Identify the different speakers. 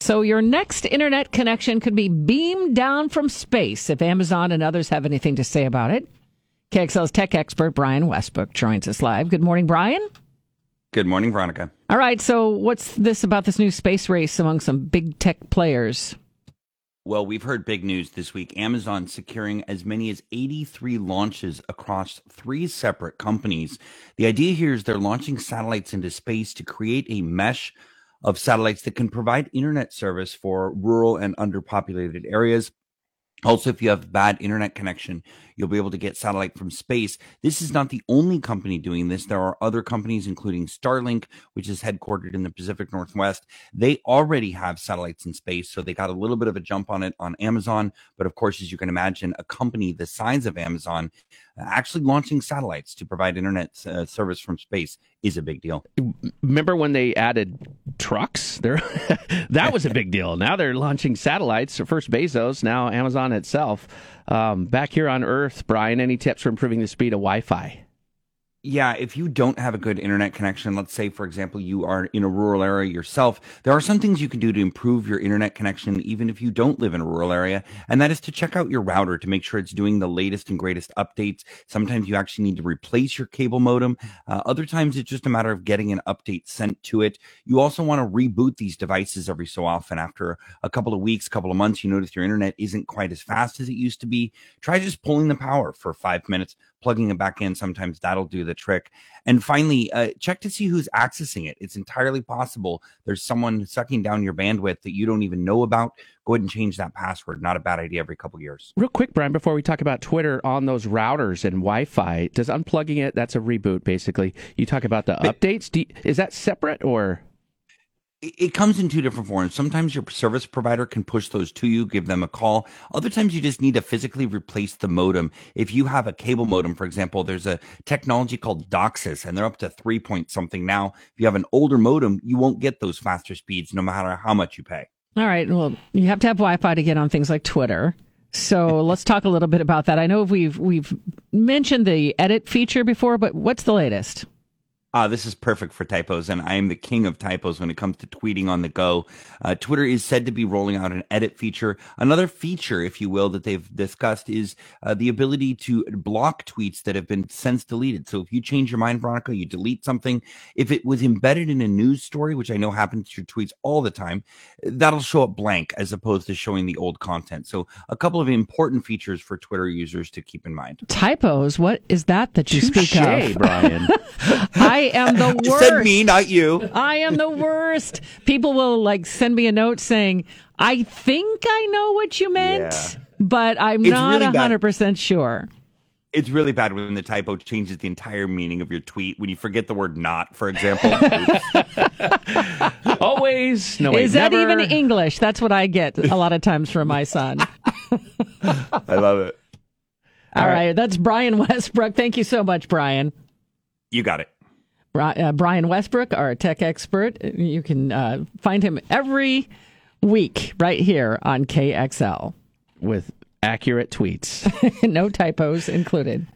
Speaker 1: So your next internet connection could be beamed down from space if Amazon and others have anything to say about it. KXL's tech expert Brian Westbrook joins us live. Good morning, Brian.
Speaker 2: Good morning, Veronica.
Speaker 1: All right, so what's this about this new space race among some big tech players?
Speaker 2: Well, we've heard big news this week. Amazon securing as many as 83 launches across three separate companies. The idea here is they're launching satellites into space to create a mesh of satellites that can provide internet service for rural and underpopulated areas. Also, if you have bad internet connection, you'll be able to get satellite from space. This is not the only company doing this. There are other companies, including Starlink, which is headquartered in the Pacific Northwest. They already have satellites in space, so they got a little bit of a jump on it on Amazon. But of course, as you can imagine, a company the size of Amazon actually launching satellites to provide internet uh, service from space is a big deal.
Speaker 3: Remember when they added trucks? There, that was a big deal. Now they're launching satellites. First Bezos, now Amazon itself. Um, back here on Earth, Brian, any tips for improving the speed of Wi-Fi?
Speaker 2: Yeah, if you don't have a good internet connection, let's say, for example, you are in a rural area yourself, there are some things you can do to improve your internet connection, even if you don't live in a rural area. And that is to check out your router to make sure it's doing the latest and greatest updates. Sometimes you actually need to replace your cable modem. Uh, other times it's just a matter of getting an update sent to it. You also want to reboot these devices every so often. After a couple of weeks, a couple of months, you notice your internet isn't quite as fast as it used to be. Try just pulling the power for five minutes plugging it back in sometimes that'll do the trick. And finally uh, check to see who's accessing it. It's entirely possible there's someone sucking down your bandwidth that you don't even know about. Go ahead and change that password. Not a bad idea every couple years.
Speaker 3: Real quick brian before we talk about twitter on those routers and wi-fi does unplugging it that's a reboot basically. You talk about the updates. You, is that separate or
Speaker 2: it comes in two different forms. Sometimes your service provider can push those to you, give them a call. Other times you just need to physically replace the modem. If you have a cable modem, for example, there's a technology called DOCSIS and they're up to three point something now. If you have an older modem, you won't get those faster speeds no matter how much you pay.
Speaker 1: All right. Well, you have to have Wi Fi to get on things like Twitter. So let's talk a little bit about that. I know we've we've mentioned the edit feature before, but what's the latest?
Speaker 2: Ah, this is perfect for typos, and I am the king of typos when it comes to tweeting on the go. Uh, Twitter is said to be rolling out an edit feature. Another feature, if you will, that they've discussed is uh, the ability to block tweets that have been since deleted. So if you change your mind, Veronica, you delete something. If it was embedded in a news story, which I know happens to your tweets all the time, that'll show up blank as opposed to showing the old content. So a couple of important features for Twitter users to keep in mind.
Speaker 1: Typos, what is that that you
Speaker 3: Touché,
Speaker 1: speak of?
Speaker 3: Brian.
Speaker 1: I am the worst.
Speaker 2: said me, not you.
Speaker 1: I am the worst. People will like send me a note saying, "I think I know what you meant,
Speaker 2: Yeah.
Speaker 1: but I'm
Speaker 2: It's
Speaker 1: not
Speaker 2: really
Speaker 1: 100% sure."
Speaker 2: It's really bad when the typo changes the entire meaning of your tweet. When you forget the word "not," for example.
Speaker 3: Always. No, wait,
Speaker 1: is that
Speaker 3: never.
Speaker 1: even English? That's what I get a lot of times from my son.
Speaker 2: I love it.
Speaker 1: All right. that's Brian Westbrook. Thank you so much, Brian.
Speaker 2: You got it.
Speaker 1: Uh, Brian Westbrook, our tech expert. You can uh, find him every week right here on KXL.
Speaker 3: with accurate tweets.
Speaker 1: no typos included.